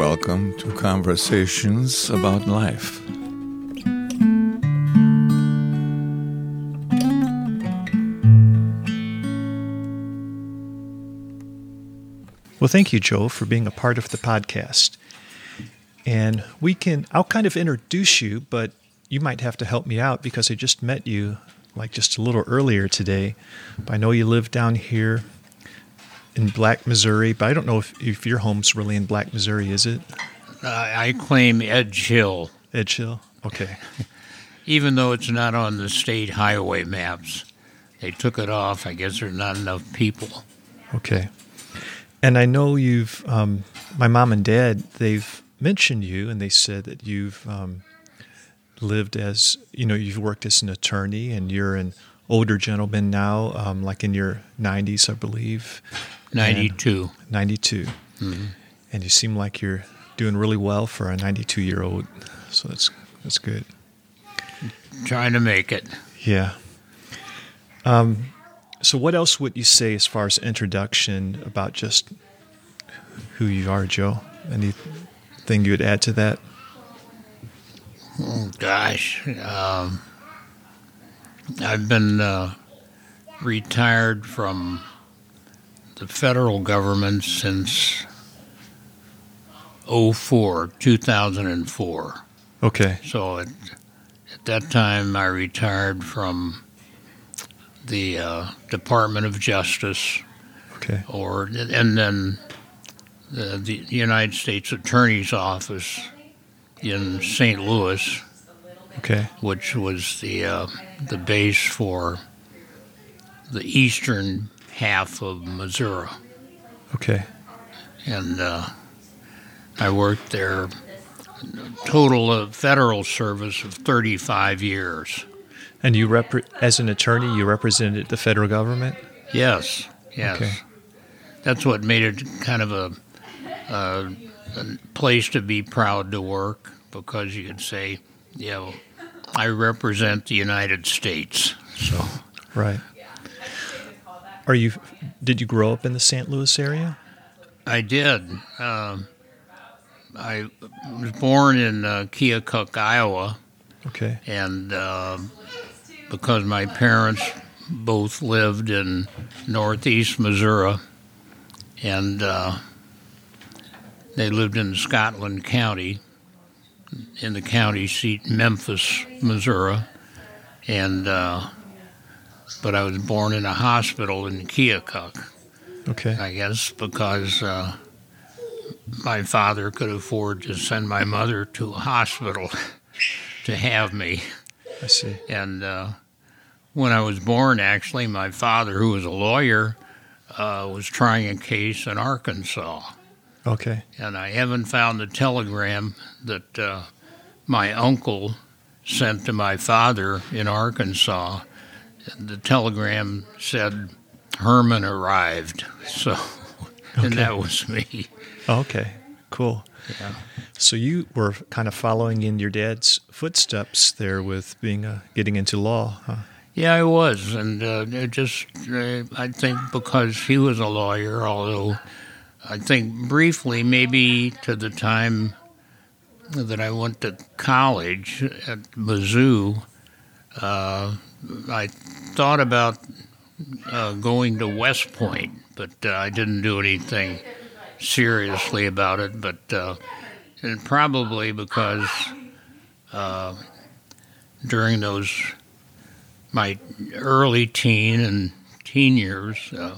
welcome to Conversations About Life. Well, thank you, Joe, for being a part of the podcast. And we can, I'll kind of introduce you, but you might have to help me out because I just met you like just a little earlier today. But I know you live down here in Black, Missouri, but I don't know if, if your home's really in Black, Missouri, is it? Uh, I claim Edge Hill, Edge Hill? Okay. even though it's not on the state highway maps. They took it off. I guess there's not enough people. Okay. And I know you've, um, my mom and dad, they've mentioned you and they said that you've um, lived as, you know, you've worked as an attorney and you're an older gentleman now, um, like in your 90s, I believe. 92. 92. And you seem like you're doing really well for a 92 year old. So that's, that's good. Trying to make it. Yeah. Um, so, what else would you say as far as introduction about just who you are, Joe? Anything you would add to that? Oh, gosh. Um, I've been uh, retired from the federal government since 04, 2004. Okay. So at, at that time, I retired from the uh, Department of Justice, Okay. or and then the, the United States Attorney's Office in St. Louis, Okay. which was the uh, the base for the eastern half of Missouri, Okay. and uh, I worked there. Total of federal service of 35 years. And you rep- as an attorney, you represented the federal government. Yes, yes. Okay. That's what made it kind of a, a, a place to be proud to work because you could say, you know, I represent the United States. So Right. Are you? Did you grow up in the St. Louis area? I did. Um, I was born in uh, Keokuk, Iowa, Okay. and uh, because my parents both lived in northeast Missouri, and uh, they lived in Scotland County, in the county seat Memphis, Missouri, and uh, but I was born in a hospital in Keokuk. Okay. I guess because uh, my father could afford to send my mother to a hospital to have me. I see. And uh, when I was born, actually, my father, who was a lawyer, uh, was trying a case in Arkansas. Okay. And I haven't found the telegram that uh, my uncle sent to my father in Arkansas. The telegram said Herman arrived. So, and that was me. Okay. Cool. Yeah. So you were kind of following in your dad's footsteps there with being uh, getting into law. Huh? Yeah, I was, and uh, just uh, I think because he was a lawyer, although I think briefly, maybe to the time that I went to college at Mizzou, uh, I thought about uh, going to West Point, but uh, I didn't do anything seriously about it. But uh, and probably because uh, during those my early teen and teen years, uh,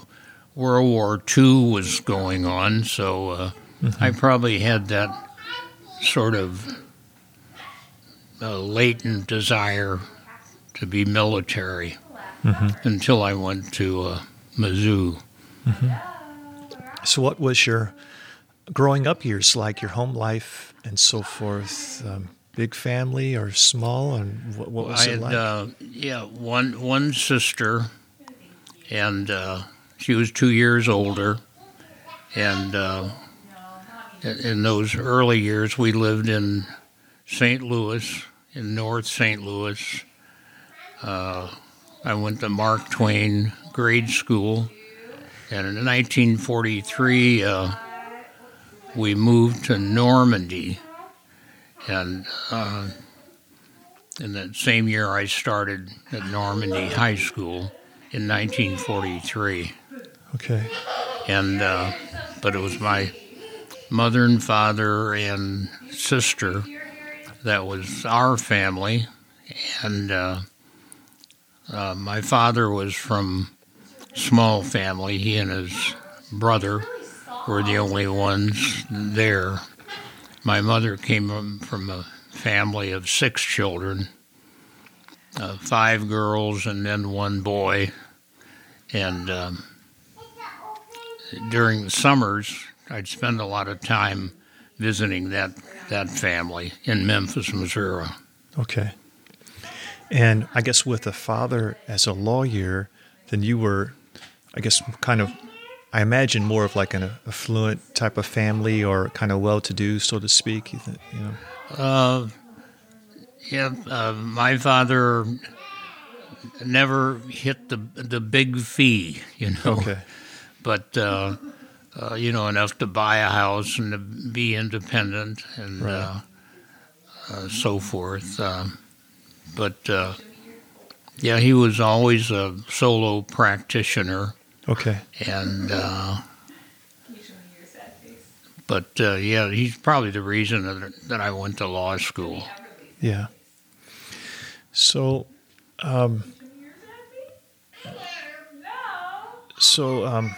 World War II was going on, so uh, I probably had that sort of uh, latent desire to be military until I went to uh, Mizzou. So what was your growing up years like? Your home life and so forth. Um, big family or small, and what, what was I it had, like? uh, yeah, one one sister, and uh, she was two years older. And uh, in those early years, we lived in St. Louis, in North St. Louis. Uh, I went to Mark Twain grade school, and in 1943, uh, we moved to Normandy, and uh, in that same year I started at Normandy High School in 1943. Okay. And uh, but it was my mother and father and sister that was our family, and uh, my father was from small family. He and his brother were the only ones there. My mother came from a family of six children, uh, five girls and then one boy. And um, during the summers, I'd spend a lot of time visiting that, that family in Memphis, Missouri. Okay. And I guess with a father as a lawyer, then you were, I guess, kind of, I imagine more of like an affluent type of family or kind of well-to-do, so to speak. You, th- you know. Uh, yeah, uh, my father never hit the the big fee, you know. Okay. But uh, uh, you know enough to buy a house and to be independent and Right. uh, uh, so forth. Uh, but uh, yeah, he was always a solo practitioner, Okay. and uh, but uh, yeah, he's probably the reason that, that I went to law school. Yeah. So, um, so um,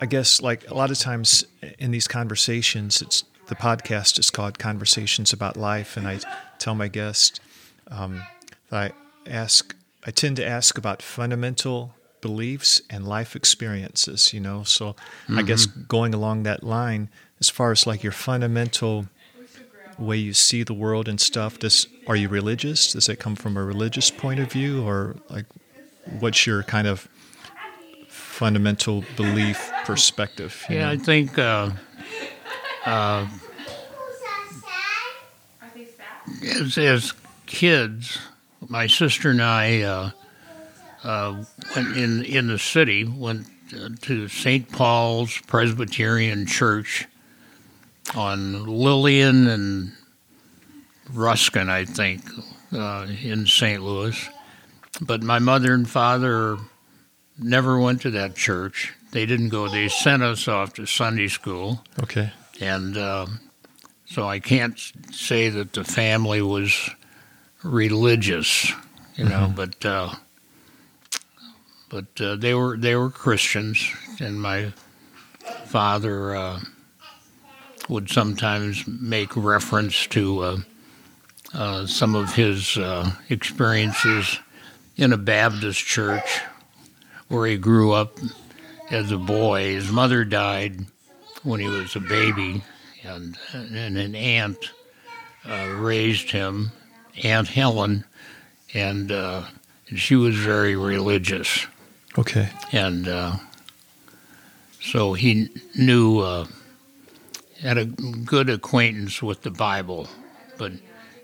I guess like a lot of times in these conversations, it's the podcast is called Conversations About Life, and I tell my guests um, I ask, I tend to ask about fundamental beliefs and life experiences. You know, so I guess going along that line, as far as like your fundamental way you see the world and stuff does are you religious? Does it come from a religious point of view? Or like what's your kind of fundamental belief perspective you Yeah, know? I think uh, uh, as, as kids, my sister and I uh, uh, went in in the city went uh, to St. Paul's Presbyterian Church on Lillian and Ruskin, I think, uh, in St. Louis. But my mother and father never went to that church. They didn't go. They sent us off to Sunday school, okay and uh, so I can't say that the family was religious, you know. But uh, but uh, they were they were Christians, and my father uh, would sometimes make reference to uh, uh, some of his uh, experiences in a Baptist church where he grew up as a boy. His mother died when he was a baby, and, and an aunt uh, raised him, Aunt Helen, and, uh, and she was very religious. okay. And uh, so he knew, uh, had a good acquaintance with the Bible, but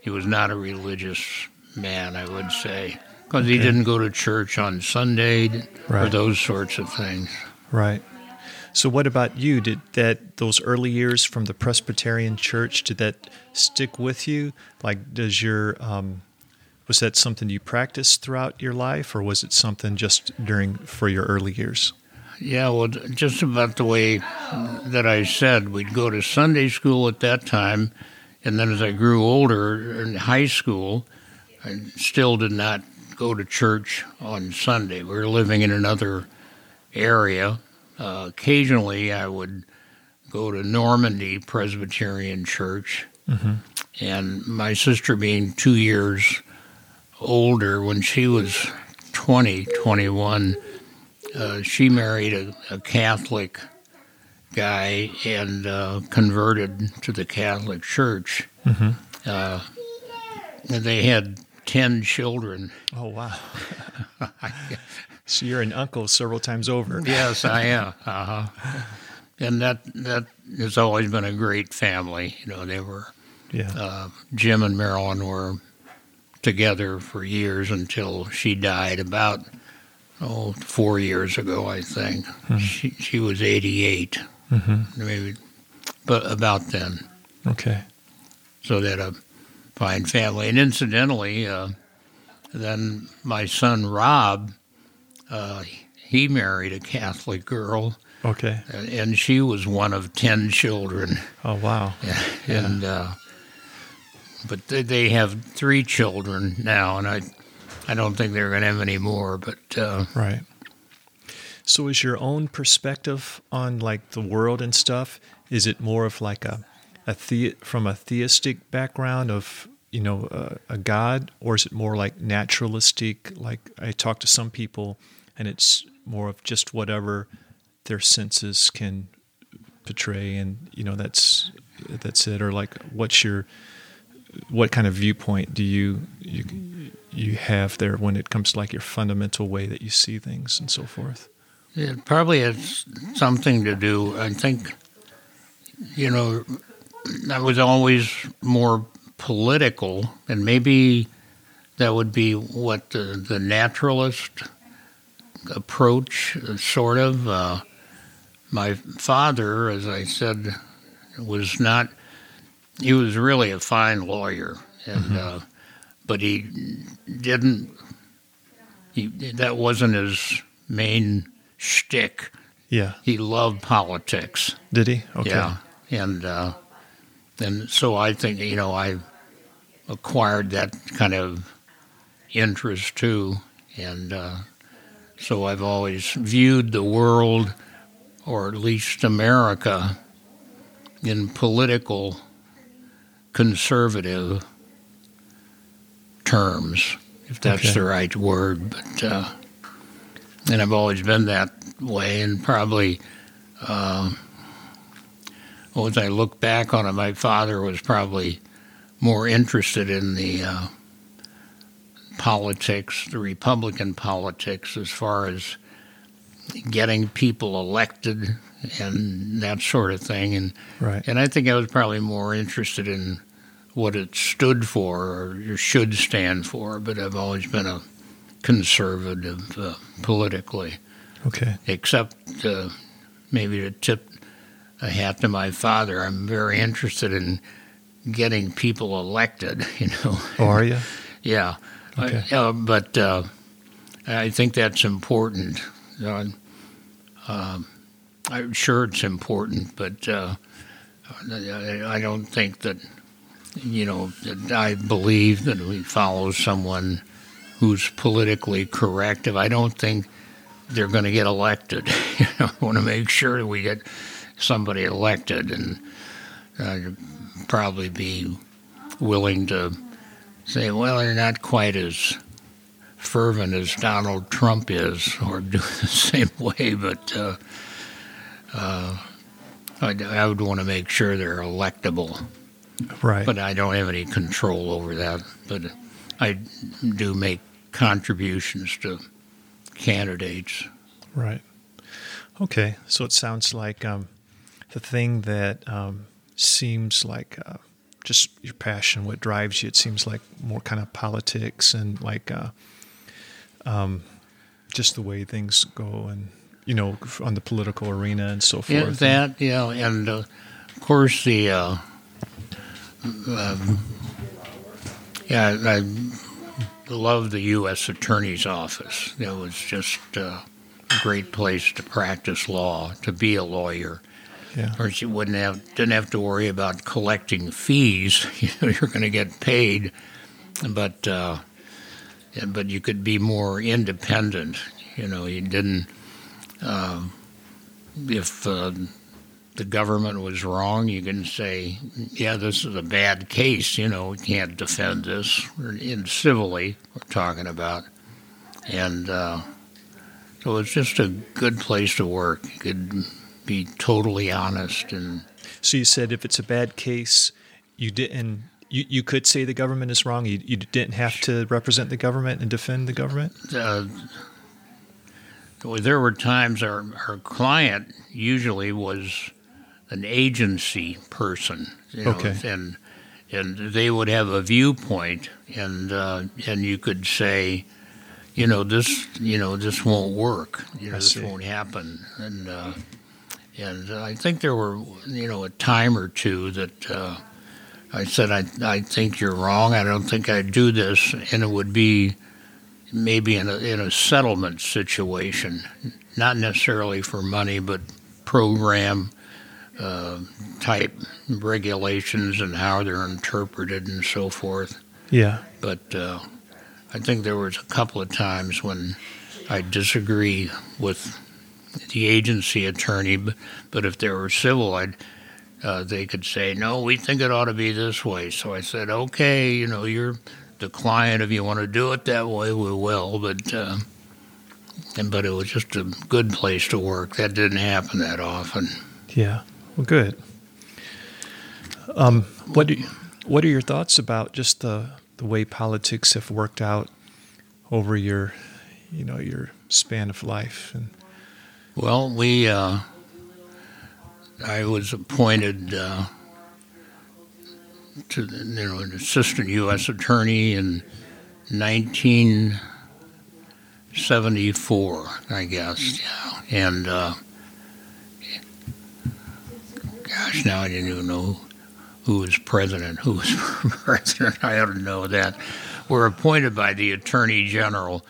he was not a religious man, I would say, because he didn't go to church on Sunday or those sorts of things. right so what about you did that those early years from the presbyterian church did that stick with you like does your um, was that something you practiced throughout your life or was it something just during for your early years Yeah, well, just about the way that I said, we'd go to Sunday school at that time, and then as I grew older in high school, I still did not go to church on Sunday. We were living in another area. Uh, occasionally, I would go to Normandy Presbyterian Church, and my sister being two years older, when she was 20, 21, uh, she married a, a Catholic guy and uh, converted to the Catholic Church. Mhm. Uh, and they had 10 children. oh wow so you're an uncle several times over Yes, I am. Uh-huh. And that that has always been a great family. You know, they were yeah uh, Jim and Marilyn were together for years until she died about oh four years ago, I think. She she was eighty eight, hmm maybe but about then. Okay. So they had a fine family. And incidentally, uh, then my son Rob, uh, he married a Catholic girl, Okay. and she was one of ten children. Oh wow. And uh, but they, they have three children now, and I, I don't think they're going to have any more. But uh, Right. So is your own perspective on like the world and stuff? Is it more of like a, a the, from a theistic background of you know uh, a god, or is it more like naturalistic? Like I talk to some people, and it's more of just whatever their senses can portray, and you know that's that's it. Or like, what's your what kind of viewpoint do you you you have there when it comes to like your fundamental way that you see things and so forth? It probably has something to do. I think, you know, I was always more political, and maybe that would be what the, the naturalist approach, uh, sort of. Uh, my father, as I said, was not. He was really a fine lawyer, and uh, but he didn't. He that wasn't his main shtick. Yeah. He loved politics. Did he? Okay. Yeah, and uh, and so I think you know I acquired that kind of interest too, and uh, so I've always viewed the world, or at least America, in political conservative terms, if that's Okay. the right word. But uh, and I've always been that way, and probably. Uh, well, as I look back on it, my father was probably more interested in the uh, politics, the Republican politics, as far as getting people elected and that sort of thing. And Right. and I think I was probably more interested in what it stood for or should stand for. But I've always been a conservative uh, politically Okay. except uh, maybe to tip a hat to my father. I'm very interested in getting people elected. You know, Oh, are you? yeah, Okay. I- uh, but uh, I think that's important. Uh, um, I'm sure it's important, but uh, I don't think that you know that I believe that we follow someone who's politically correct. If I don't think they're going to get elected, I want to make sure we get somebody elected, and I'd probably be willing to say, well, they're not quite as fervent as Donald Trump is, or do it the same way, but uh, uh, I, I would want to make sure they're electable. Right. But I don't have any control over that. But I do make contributions to candidates. Right. Okay. So it sounds like um, the thing that um, seems like uh, just your passion, what drives you, it seems like more kind of politics and like uh, um, just the way things go and, you know, on the political arena and so Yeah, forth. that, yeah, and uh, of course the, uh, um, yeah, I love the U.S. Attorney's Office. It was just uh, a great place to practice law, to be a lawyer. Yeah. Course, you wouldn't have didn't have to worry about collecting fees. You know, you're going to get paid, but uh, but you could be more independent. You know, you didn't. Uh, if uh, the government was wrong, you can say, "Yeah, this is a bad case." You know, we can't defend this. In civilly, we're talking about, and uh, so it's just a good place to work. You could be totally honest and So you said if it's a bad case, you didn't. You, you could say the government is wrong. You, you didn't have to represent the government and defend the government. uh, there were times our, our client usually was an agency person, you know, Okay. and and they would have a viewpoint, and uh, and you could say, you know, this you know this won't work, you know, this won't happen, and uh, And I think there were, you know, a time or two that uh, I said, I, I think you're wrong. I don't think I'd do this. And it would be maybe in a, in a settlement situation, not necessarily for money, but program uh, type regulations and how they're interpreted and so forth. Yeah. But uh, I think there was a couple of times when I disagree with the agency attorney, but, if they were civil, I'd uh, they could say, no, we think it ought to be this way. So I said, okay, you know, you're the client. If you want to do it that way, we will. But uh, and but it was just a good place to work. That didn't happen that often. Yeah. Well, good. Um, what do what are your thoughts about just the the way politics have worked out over your you know your span of life and Well, we uh, I was appointed uh, to the, you know an assistant U.S. attorney in 1974, I guess. Yeah, and uh, gosh, now I didn't even know who was president. Who was president? I ought to know that. We're appointed by the attorney general.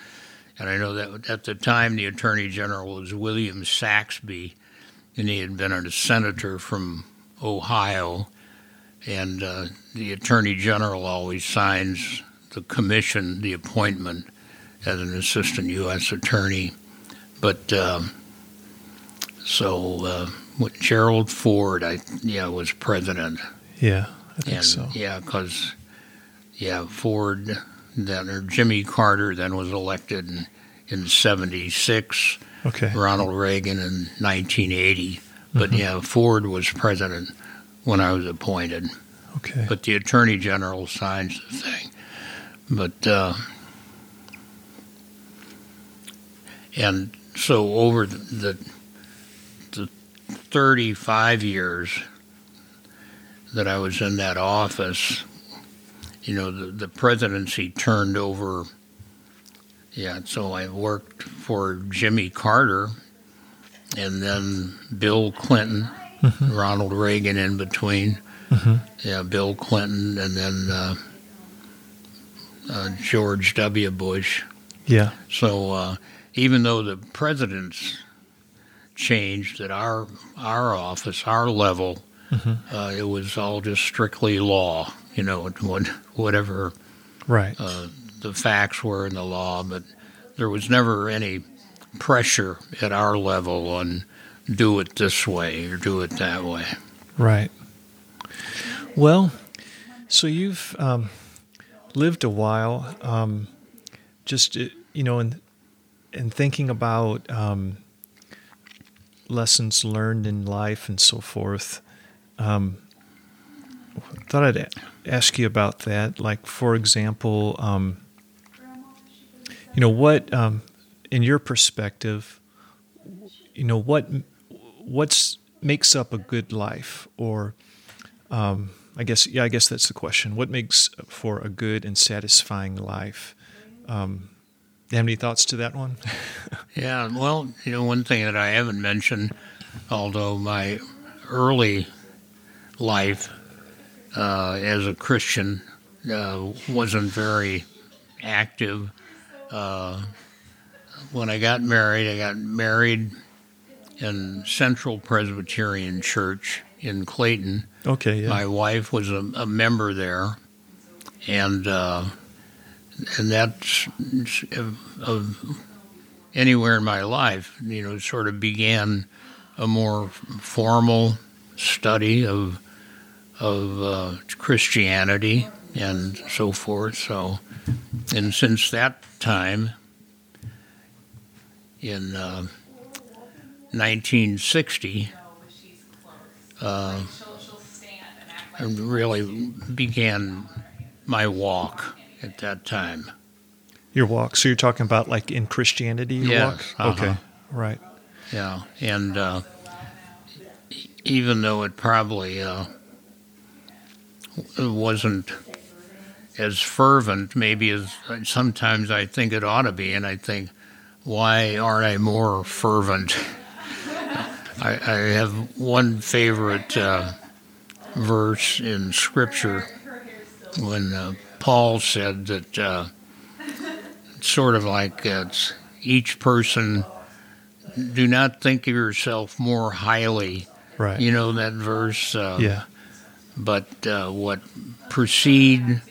And I know that at the time the Attorney General was William Saxbe, and he had been a senator from Ohio. And uh, the Attorney General always signs the commission, the appointment as an assistant U.S. attorney. But um, so uh, with Gerald Ford, I yeah was president. yeah I think And, so Yeah, because yeah, Ford then or Jimmy Carter then was elected in, in '76. okay Ronald Reagan in 1980. But Mhm. yeah, Ford was president when I was appointed. okay But the Attorney General signs the thing. But uh, and so over the the 35 years that I was in that office, you know, the, the presidency turned over. Yeah, so I worked for Jimmy Carter and then Bill Clinton, Mhm. Ronald Reagan in between. Mhm. Yeah, Bill Clinton and then uh, uh, George W. Bush. yeah So uh, even though the presidents changed at our our office, our level, Mhm. uh, it was all just strictly law. You know, what- whatever right uh, the facts were in the law, but there was never any pressure at our level on do it this way or do it that way. Right. Well, so you've um, lived a while, um, just uh, you know, in in thinking about um, lessons learned in life and so forth. Um, thought I'd ask you about that. Like, for example, um, you know, what um, in your perspective, you know, what what's makes up a good life? Or um, i guess yeah i guess that's the question. What makes for a good and satisfying life? Um, you have any thoughts to that one? Yeah, well, you know, one thing that I haven't mentioned, although my early life uh, as a Christian uh, wasn't very active. Uh, when I got married, I got married in Central Presbyterian Church in Clayton. okay yeah My wife was a, a member there, and uh, and that's of, of anywhere in my life, you know, sort of began a more formal study of of uh, Christianity and so forth. So, and since that time, in uh, 1960. Uh, I really began my walk at that time. your walk so you're talking about like in christianity your Yes, walk uh-huh. okay right Yeah, and uh, even though it probably uh, wasn't as fervent, maybe as sometimes I think it ought to be, and I think, why aren't I more fervent? I, I have one favorite uh, verse in Scripture when uh, Paul said that uh, sort of like it's each person. Do not think of yourself more highly. Right. You know that verse. Uh, yeah. But uh, what proceed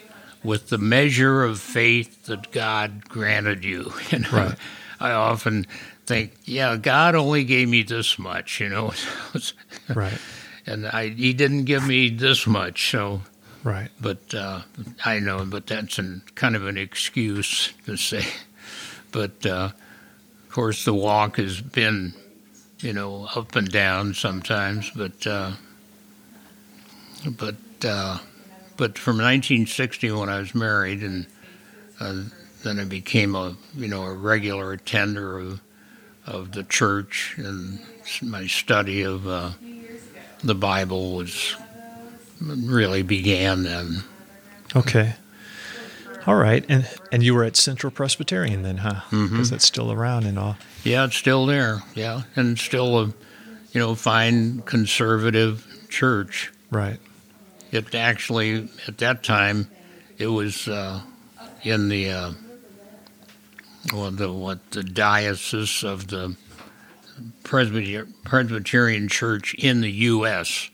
with the measure of faith that God granted you. You know, Right. I often think, yeah, God only gave me this much, you know, Right. and I He didn't give me this much. So, Right. but uh, I know, but that's an, kind of an excuse to say. But uh, of course, the walk has been, you know, up and down sometimes. But uh, but uh, but from 1960 when I was married, and uh, then I became a you know a regular attender of of the church, and my study of uh, the Bible was really began then. Okay. All right. And and you were at Central Presbyterian then, huh? Because that's still around and all. Yeah, it's still there. Yeah, and still a you know fine conservative church. Right. It actually at that time it was uh, in the uh, well the what the diocese of the Presbyter- Presbyterian Church in the U.S.,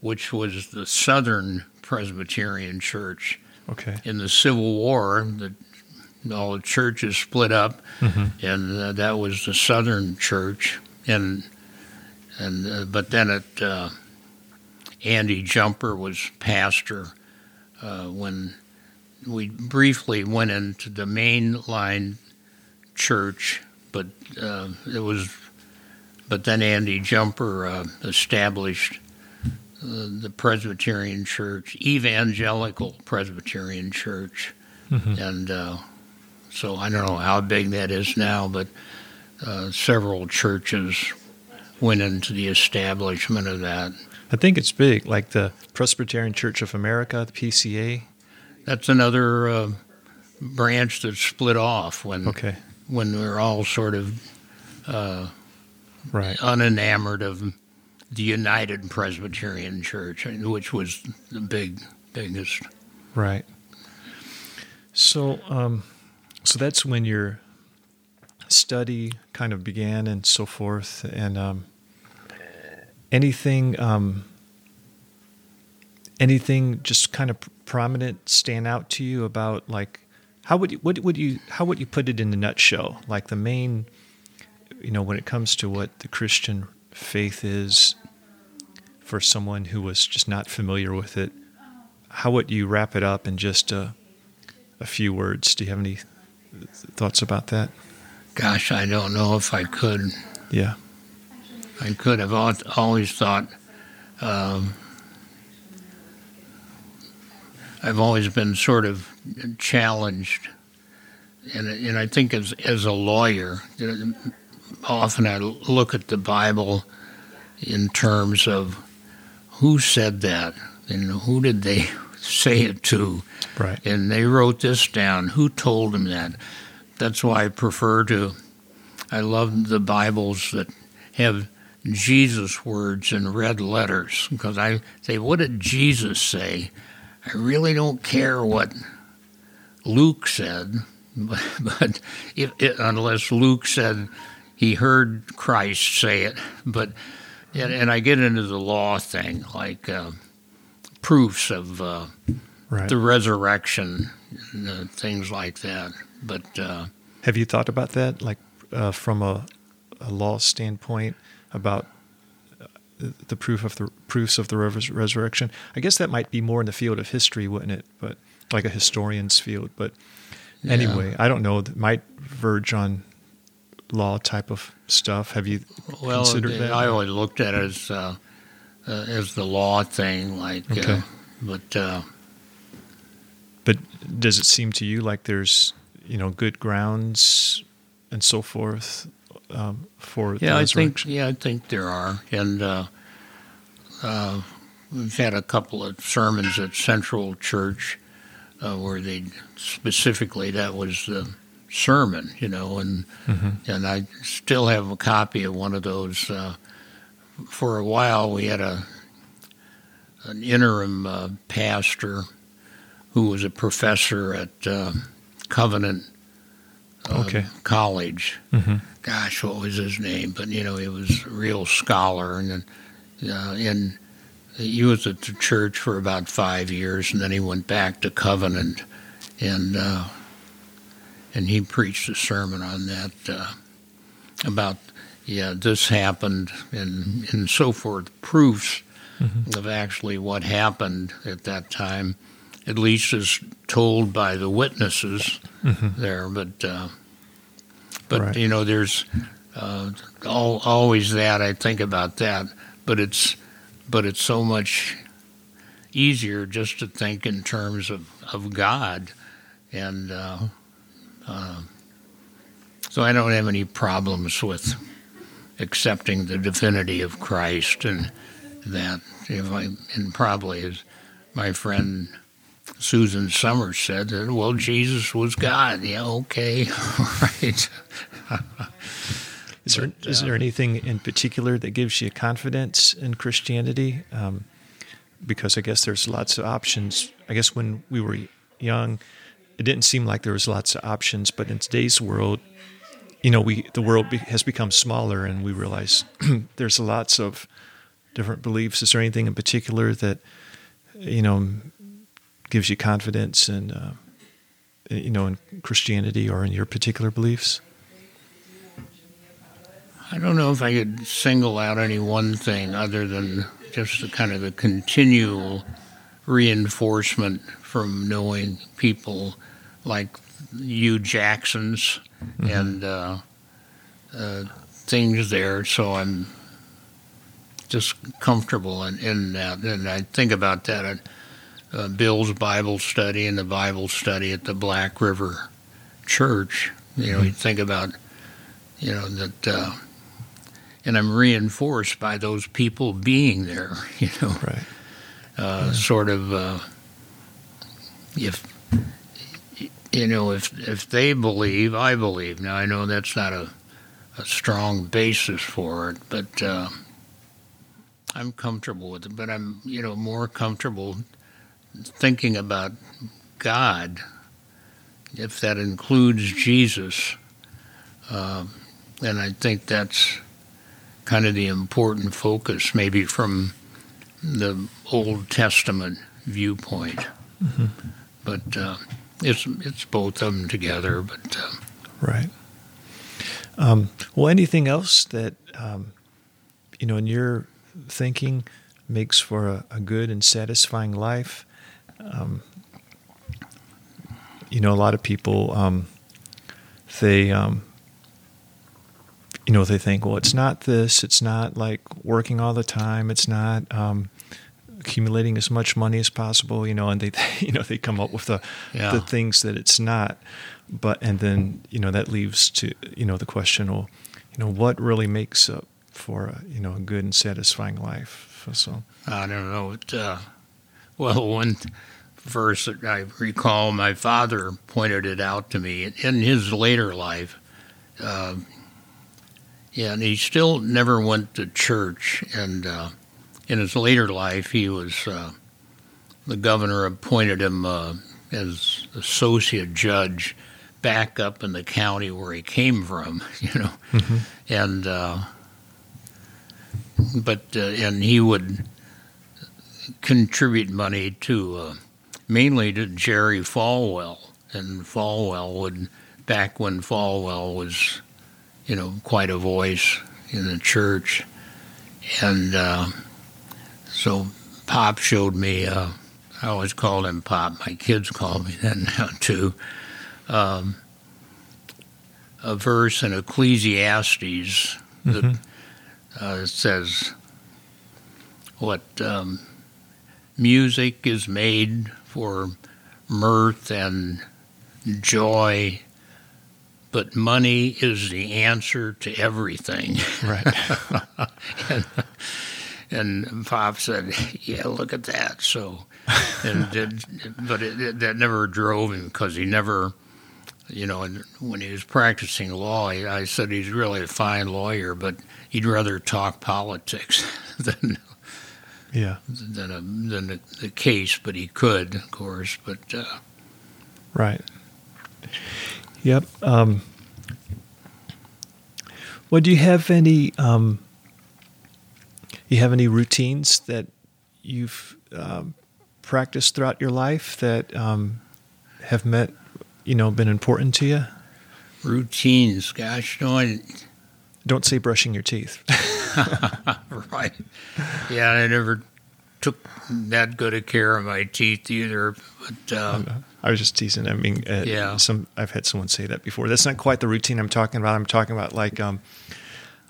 which was the Southern Presbyterian Church. Okay. in the Civil War, the, all the churches split up, and uh, that was the Southern Church, and and uh, but then it uh, Andy Jumper was pastor uh, when we briefly went into the mainline church, but uh, it was but then Andy Jumper uh, established uh, the Presbyterian Church, Evangelical Presbyterian Church, and uh, so I don't know how big that is now, but uh, several churches went into the establishment of that. I think it's big, like the Presbyterian Church of America, the PCA. That's another uh, branch that split off when Okay. when we are all sort of uh, Right. unenamored of the United Presbyterian Church, which was the big biggest. Right. So, um, so that's when your study kind of began and so forth. And um, anything, um, anything just kind of prominent stand out to you about like how would you what would you how would you put it in a nutshell? Like the main, you know, when it comes to what the Christian faith is for someone who was just not familiar with it how would you wrap it up in just a, a few words? Do you have any thoughts about that? Gosh, I don't know if I could. Yeah. I could have always thought. Um, I've always been sort of challenged, and and I think as as a lawyer, often I look at the Bible in terms of who said that and who did they say it to, Right. and they wrote this down. Who told them that? That's why I prefer to. I love the Bibles that have Jesus words in red letters because I say, what did Jesus say? I really don't care what Luke said, but, but if, it, unless Luke said he heard Christ say it, but and, and I get into the law thing like uh, proofs of. Uh, Right. the resurrection, uh, things like that. But uh, have you thought about that, like uh, from a, a law standpoint, about uh, the proof of the proofs of the res- resurrection? I guess that might be more in the field of history, wouldn't it? But like a historian's field. But anyway, I don't know. That might verge on law type of stuff. Have you well, considered that? I always looked at it as uh, uh, as the law thing, like. Okay. Uh, but uh, But does it seem to you like there's, you know, good grounds and so forth um, for the yeah, I think yeah, I think there are, and uh, uh, we've had a couple of sermons at Central Church uh, where they specifically that was the sermon, you know, and Mm-hmm. and I still have a copy of one of those uh, for a while we had a an interim uh, pastor who was a professor at uh, Covenant uh, Okay. College. Mhm. Gosh, what was his name? But you know, he was a real scholar, and then uh, and he was at the church for about five years, and then he went back to Covenant, and uh, and he preached a sermon on that uh, about yeah this happened and and so forth proofs of actually what happened at that time, at least as told by the witnesses there. But uh, but Right. you know, there's uh, all, always that I think about that. But it's but it's so much easier just to think in terms of of God, and uh, uh, so I don't have any problems with accepting the divinity of Christ and that if I and probably as my friend Susan Summers said that well Jesus was God yeah okay all right Is there But, is uh, there anything in particular that gives you confidence in Christianity? Um, because I guess there's lots of options. I guess when we were young, it didn't seem like there was lots of options. But in today's world, you know, we the world be, has become smaller, and we realize there's lots of different beliefs. Is there anything in particular that you know gives you confidence in uh, you know in Christianity or in your particular beliefs? I don't know if I could single out any one thing other than just the kind of the continual reinforcement from knowing people like you Jacksons and uh, uh, things there. So I'm just comfortable in, in that. And I think about that at uh, Bill's Bible study and the Bible study at the Black River Church. You know, you think about, you know, that. Uh, and I'm reinforced by those people being there. You know, Right. uh, sort of uh, if you know if if they believe, I believe. Now I know that's not a a strong basis for it, but uh, I'm comfortable with it. But I'm you know more comfortable thinking about God, if that includes Jesus. Um, and I think that's kind of the important focus, maybe from the Old Testament viewpoint. But uh, it's it's both of them together. But uh, Right. Um, well, anything else that um, you know in your thinking makes for a, a good and satisfying life? Um, you know, a lot of people um, they um, you know they think, well, it's not this, it's not like working all the time, it's not. Um, accumulating as much money as possible you know and they you know they come up with the Yeah. the things that it's not but and then you know that leaves to you know the question well you know what really makes up for a you know a good and satisfying life so I don't know. It, uh, well, one verse that I recall, my father pointed it out to me in his later life. Uh, yeah, and he still never went to church. And uh, in his later life, he was uh, the governor appointed him uh, as associate judge back up in the county where he came from. You know, and uh, but uh, and he would contribute money to uh, mainly to Jerry Falwell, and Falwell would back when Falwell was, you know, quite a voice in the church, and uh, so Pop showed me. Uh, I always called him Pop. My kids call me that now too. Um, a verse in Ecclesiastes that uh, says, "What um, music is made for mirth and joy, but money is the answer to everything." right and, and Pop said, "Yeah, look at that." So, and it, but it, it, that never drove him because he never you know, when he was practicing law, I said he's really a fine lawyer, but he'd rather talk politics than yeah than a, than the, the case. But he could, of course. But uh, right. Yep. Um, well, do you have any? Um, you have any routines that you've um, practiced throughout your life that um, have met, you know, been important to you? Routines, gosh, no, I, don't say brushing your teeth. right. Yeah, I never took that good a care of my teeth either. But uh, I was just teasing. I mean, uh, yeah. Some I've had someone say that before. That's not quite the routine I'm talking about. I'm talking about like, um,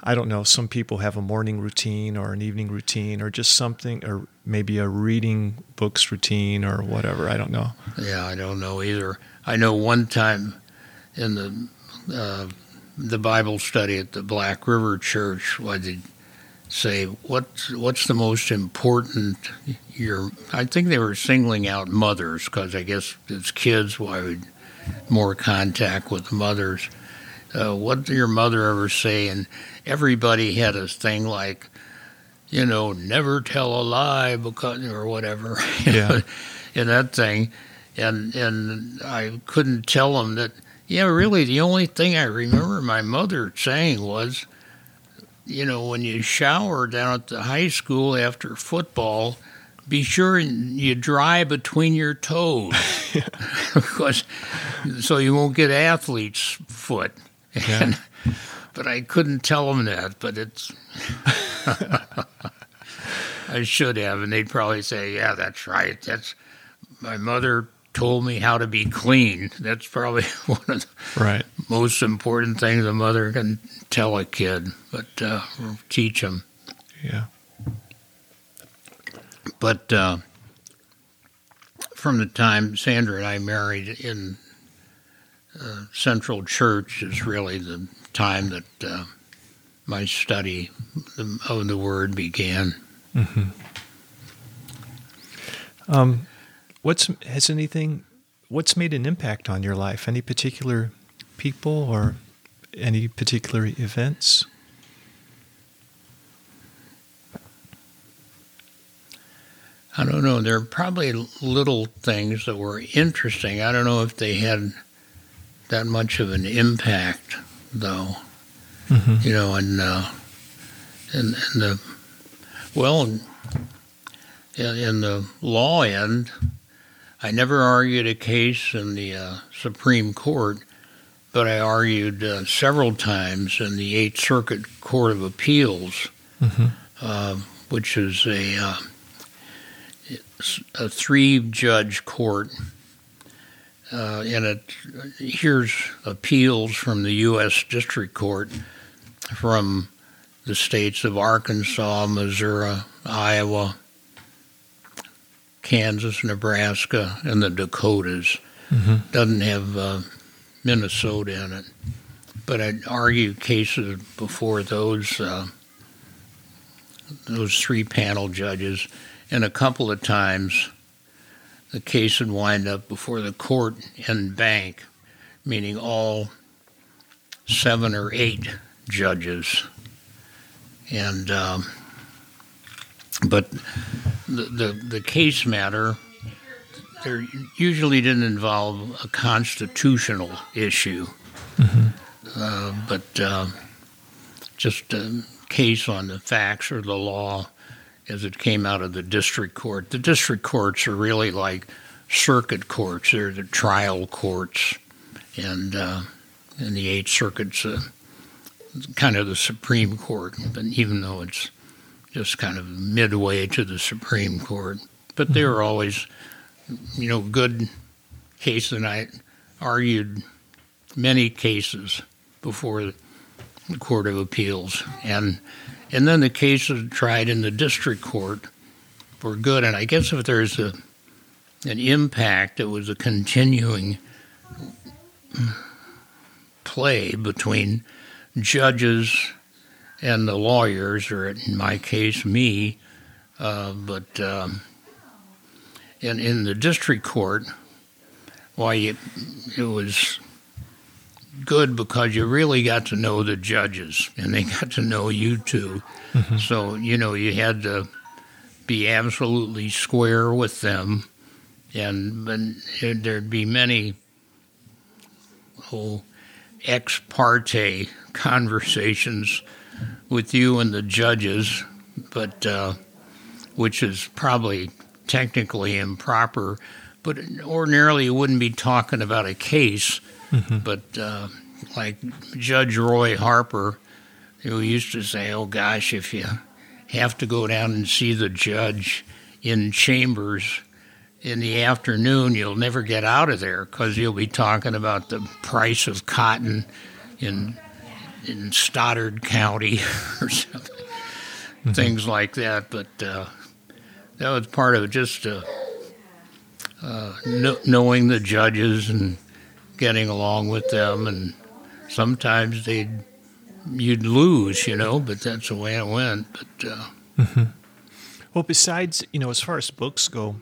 I don't know. Some people have a morning routine or an evening routine or just something, or maybe a reading books routine or whatever. I don't know. Yeah, I don't know either. I know one time in the uh, the Bible study at the Black River Church, why they say what's what's the most important your I think they were singling out mothers because I guess as kids why would more contact with mothers. Uh, what did your mother ever say? And everybody had a thing like, you know, never tell a lie because or whatever. Yeah. in that thing, and and I couldn't tell them that. Yeah, really, the only thing I remember my mother saying was, you know, when you shower down at the high school after football, be sure you dry between your toes because so you won't get athlete's foot. Yeah. And, but I couldn't tell them that, but it's I should have, and they'd probably say, "Yeah, that's right. That's my mother told me how to be clean. That's probably one of the right. most important things a mother can tell a kid, but uh, teach them. Yeah. But uh, from the time Sandra and I married in uh, Central Church is really the time that uh, my study of the Word began. Mm-hmm. Um, What's has anything? What's made an impact on your life? Any particular people or any particular events? I don't know. There are probably little things that were interesting. I don't know if they had that much of an impact, though. Mm-hmm. You know, and uh, and, and the well, in, in the law end, I never argued a case in the uh, Supreme Court, but I argued uh, several times in the Eighth Circuit Court of Appeals, mm-hmm. uh, which is a uh, a three judge court, uh, and it hears appeals from the U.S. District Court from the states of Arkansas, Missouri, Iowa, Kansas, Nebraska, and the Dakotas. Mm-hmm. Doesn't have uh, Minnesota in it. But I'd argue cases before those uh, those three panel judges, and a couple of times the case would wind up before the court en banc, meaning all seven or eight judges. And um, but the, the, the case matter there usually didn't involve a constitutional issue, mm-hmm. uh, but uh, just a case on the facts or the law as it came out of the district court. The district courts are really like circuit courts; they're the trial courts, and uh, and the Eighth Circuit's uh, kind of the Supreme Court. But even though it's just kind of midway to the Supreme Court. But they were mm-hmm. always, you know, good cases. And I argued many cases before the Court of Appeals, and and then the cases tried in the district court were good. And I guess if there's a an impact, it was a continuing play between judges and the lawyers, or in my case, me. Uh, but um, in in the district court, why it, it was good because you really got to know the judges and they got to know you too. So, you know, you had to be absolutely square with them. And, and there'd be many oh, ex parte conversations with you and the judges, but uh, which is probably technically improper. But ordinarily, you wouldn't be talking about a case. But uh, like Judge Roy Harper, who used to say, "Oh gosh, if you have to go down and see the judge in chambers." in the afternoon, you'll never get out of there because you'll be talking about the price of cotton in in Stoddard County or something, things like that. But uh, that was part of it, just uh, uh, kn- knowing the judges and getting along with them, and sometimes they would you'd lose, you know, but that's the way it went. But uh, Well, besides, you know, as far as books go,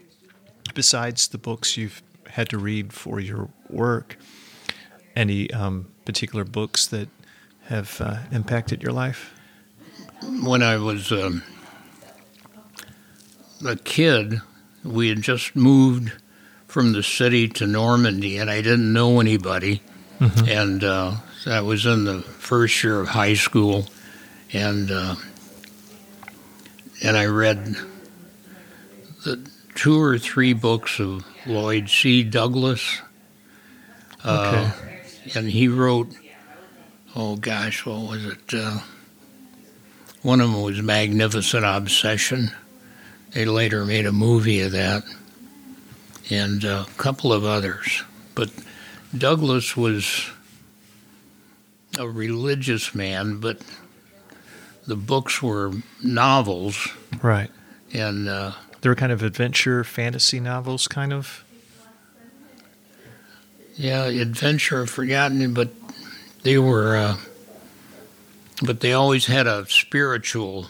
besides the books you've had to read for your work, any um, particular books that have uh, impacted your life? when I was um, a kid, we had just moved from the city to Normandy, and I didn't know anybody. And uh, I was in the first year of high school, and uh, and I read the two or three books of Lloyd C. Douglas. Uh, and he wrote, oh gosh, what was it? Uh, one of them was Magnificent Obsession. They later made a movie of that, and a couple of others. But Douglas was a religious man, but the books were novels, Right. and uh, They were kind of adventure fantasy novels, kind of. yeah, adventure forgotten, but they were, uh, but they always had a spiritual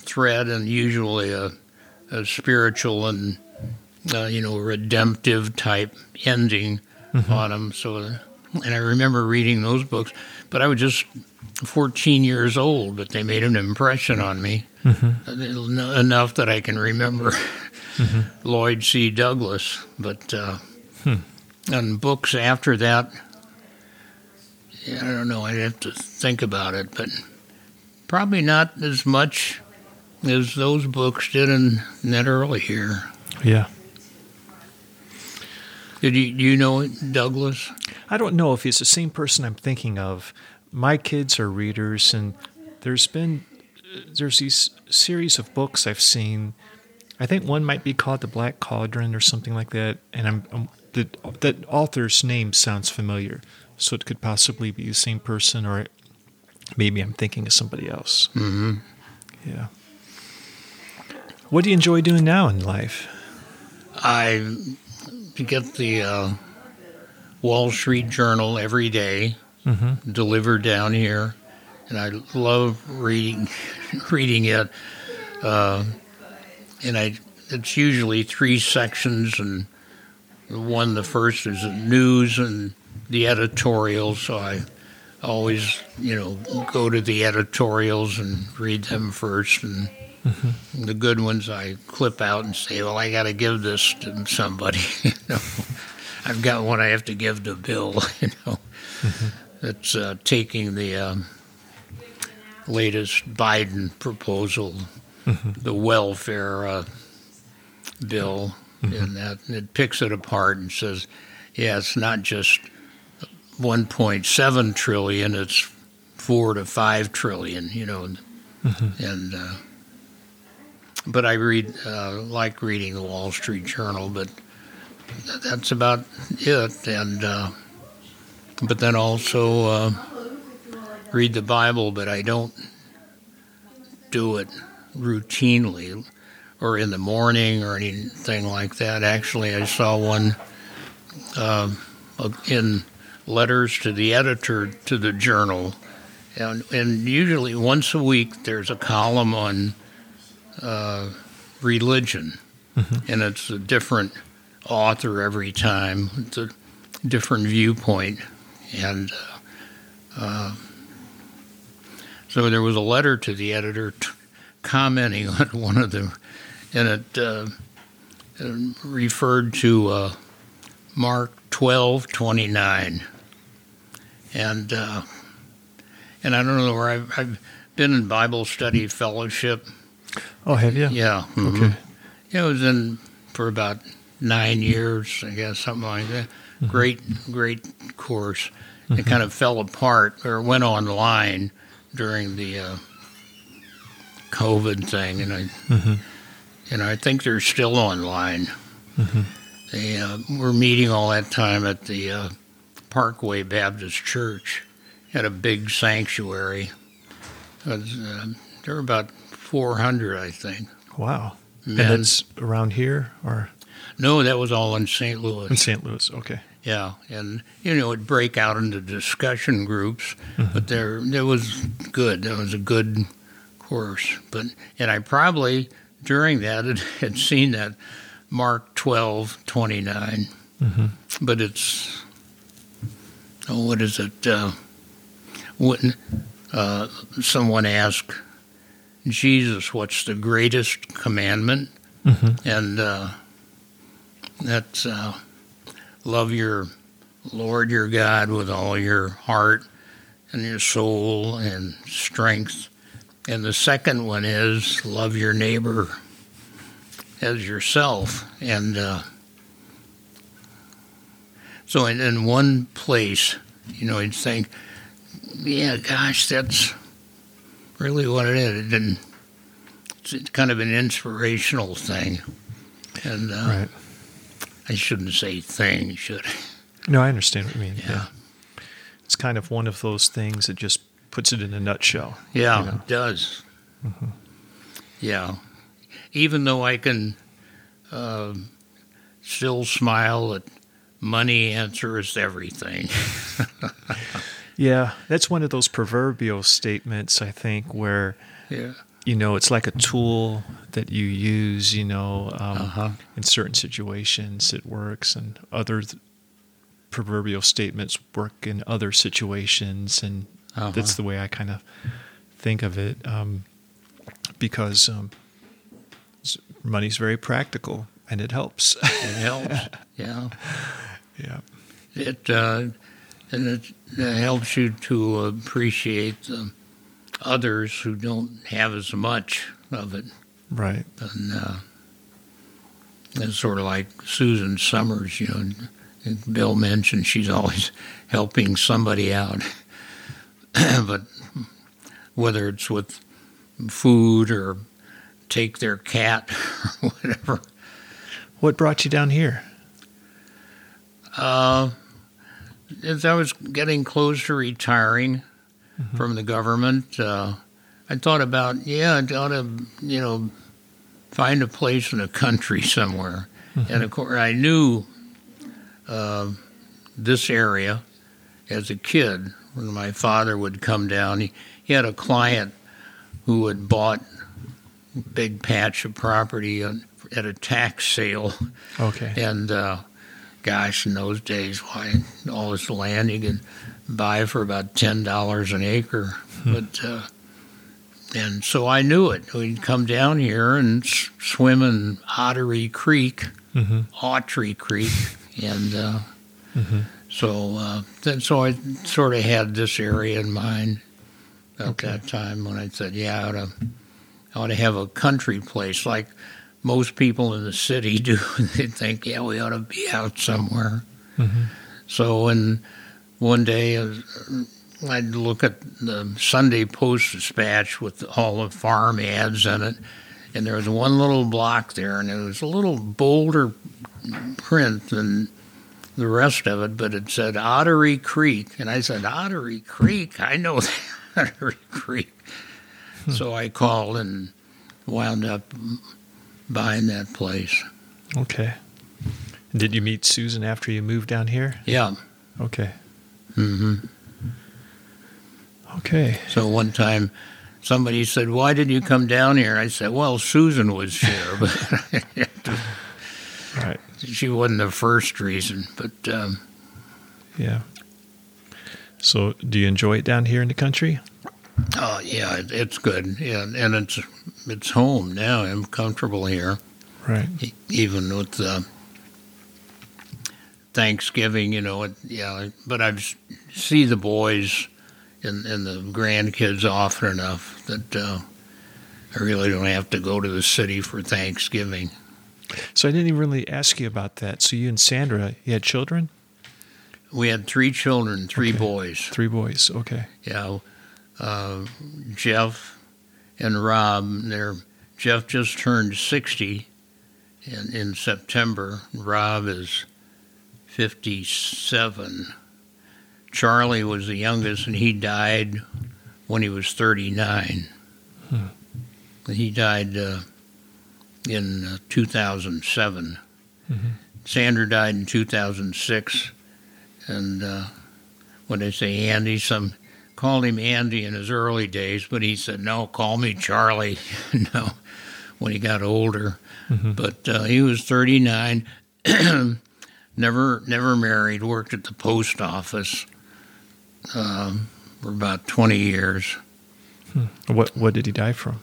thread, and usually a, a spiritual and uh, you know redemptive type ending on them. So, and I remember reading those books, but I was just 14 years old, but they made an impression on me En- enough that I can remember Lloyd C. Douglas. But uh, and books after that, I don't know. I'd have to think about it, but probably not as much as those books did in, in that early year. Yeah. Did you do you know Douglas? I don't know if he's the same person I'm thinking of. My kids are readers, and there's been there's these series of books I've seen. I think one might be called The Black Cauldron or something like that, and I'm, I'm the that author's name sounds familiar, so it could possibly be the same person, or maybe I'm thinking of somebody else. Mm-hmm. Yeah. What do you enjoy doing now in life? I get the uh, Wall Street Journal every day Mm-hmm. delivered down here, and I love reading reading it. Uh, and I it's usually three sections, and the one the first is news and the editorials. So I always you know go to the editorials and read them first, and the good ones I clip out and say, well, I got to give this to somebody. you know, I've got one I have to give to Bill. You know, it's uh, taking the um, latest Biden proposal, the welfare uh, bill, and that and it picks it apart and says, yeah, it's not just 1.7 trillion; it's four to five trillion. You know, and. and uh, but I read uh, like reading the Wall Street Journal, but that's about it. And uh, but then also uh, read the Bible, but I don't do it routinely or in the morning or anything like that. Actually, I saw one uh, in letters to the editor to the journal, and, and usually once a week there's a column on uh, religion, and it's a different author every time. It's a different viewpoint, and uh, uh, so there was a letter to the editor t- commenting on one of them, and it uh, referred to uh, Mark twelve twenty nine, and uh, and I don't know where I've, I've been in Bible study fellowship. Oh, have you? Yeah. mhm. Okay. Yeah, I was in for about nine years, I guess, something like that. Great, great course. It kind of fell apart or went online during the uh, COVID thing, and I, Mhm. and I think they're still online. Mhm. They uh, were meeting all that time at the uh, Parkway Baptist Church, had a big sanctuary. Was, uh, there were about 400, I think. Wow. And Men. that's around here or No, that was all in St. Louis. in St. Louis? Okay. Yeah, and you know it'd break out into discussion groups, but there there was good. That was a good course. But and I probably during that had, had seen that Mark twelve twenty nine, Mhm. but it's oh what is it? Uh, when uh, someone asked Jesus, "What's the greatest commandment?" Mhm. and uh, that's uh, love your Lord your God with all your heart and your soul and strength. And the second one is love your neighbor as yourself. And uh, so, in, in one place, you know, you'd think, yeah, gosh, that's really what it is. It didn't, it's kind of an inspirational thing. And uh, Right. I shouldn't say thing, should I? No, I understand what you mean. Yeah. It's kind of one of those things that just puts it in a nutshell. Yeah, You know. it does. Yeah. Even though I can uh, still smile that money answers everything. Yeah, that's one of those proverbial statements, I think, where, yeah. you know, it's like a tool that you use, you know, um, Uh-huh. in certain situations it works, and other th- proverbial statements work in other situations. And Uh-huh. that's the way I kind of think of it um, because um, money's very practical and it helps. It helps. yeah. yeah. It uh, and it, it helps you to appreciate the others who don't have as much of it. Right. and uh, it's sort of like Susan Summers, you know. Bill mentioned she's always helping somebody out, but whether it's with food or take their cat or whatever. What brought you down here? Uh, as I was getting close to retiring from the government, uh, I thought about, yeah, I ought to, you know, find a place in the country somewhere. And of course, I knew uh, this area as a kid when my father would come down. He, he had a client who had bought a big patch of property at a tax sale. Okay. And uh, gosh, in those days, why all this land you could buy for about ten dollars an acre. But uh, and so I knew it. We'd come down here and s- swim in Ottery Creek, hmm Autry Creek, and uh, Mhm. so uh, then so I sort of had this area in mind at Okay. that time when I said, yeah, I ought to, I ought to have a country place like most people in the city do. they think, yeah, we ought to be out somewhere. hmm So when one day uh, I'd look at the Sunday Post Dispatch with all the farm ads in it, and there was one little block there, and it was a little bolder print than the rest of it, but it said Ottery Creek, and I said Ottery Creek, I know that Ottery Creek. So I called and wound up buying that place. Okay. Did you meet Susan after you moved down here? Yeah. Okay. hmm Okay. So one time, somebody said, "Why did you come down here?" I said, "Well, Susan was here, but Right. she wasn't the first reason." But um, Yeah. So, do you enjoy it down here in the country? Oh yeah, it's good. Yeah, and it's it's home now. I'm comfortable here, Right. even with uh, Thanksgiving. You know, it, yeah. But I see the boys and and the grandkids often enough that uh, I really don't have to go to the city for Thanksgiving. So, I didn't even really ask you about that. So, you and Sandra, you had children? We had three children, three Okay. boys. Three boys. Okay. Yeah, uh, Jeff and Rob. They're Jeff just turned sixty in in September. Rob is fifty-seven. Charlie was the youngest, and he died when he was thirty-nine. He died uh, in uh, two thousand seven. Mhm. Sandra died in two thousand six, and uh, when they say Andy, some called him Andy in his early days, but he said, "No, call me Charlie." no, when he got older, Mhm. but uh, he was 39, never never married, worked at the post office um, for about 20 years. What What did he die from?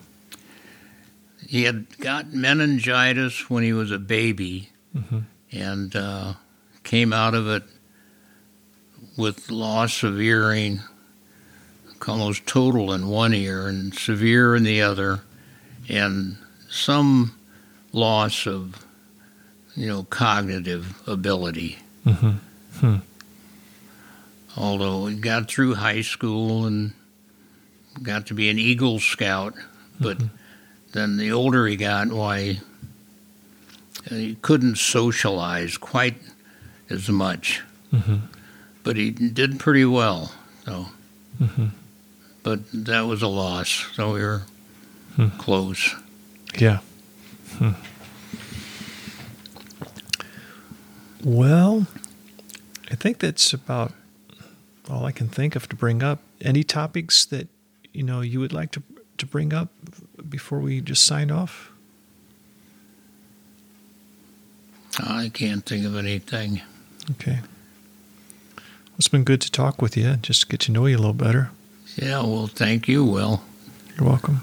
He had got meningitis when he was a baby, Mhm. and uh, came out of it with loss of hearing, almost total in one ear and severe in the other, and some loss of, you know, cognitive ability. Mm-hmm. Although he got through high school and got to be an Eagle Scout, but then the older he got, why he couldn't socialize quite as much. Mhm. But he did pretty well. So, Mhm. But that was a loss. So we were Hmm. close. Yeah. Hmm. Well, I think that's about all I can think of to bring up. Any topics that you know you would like to to bring up before we just sign off? I can't think of anything. Okay. It's been good to talk with you, just get to know you a little better. Yeah, well, thank you, Will. You're welcome.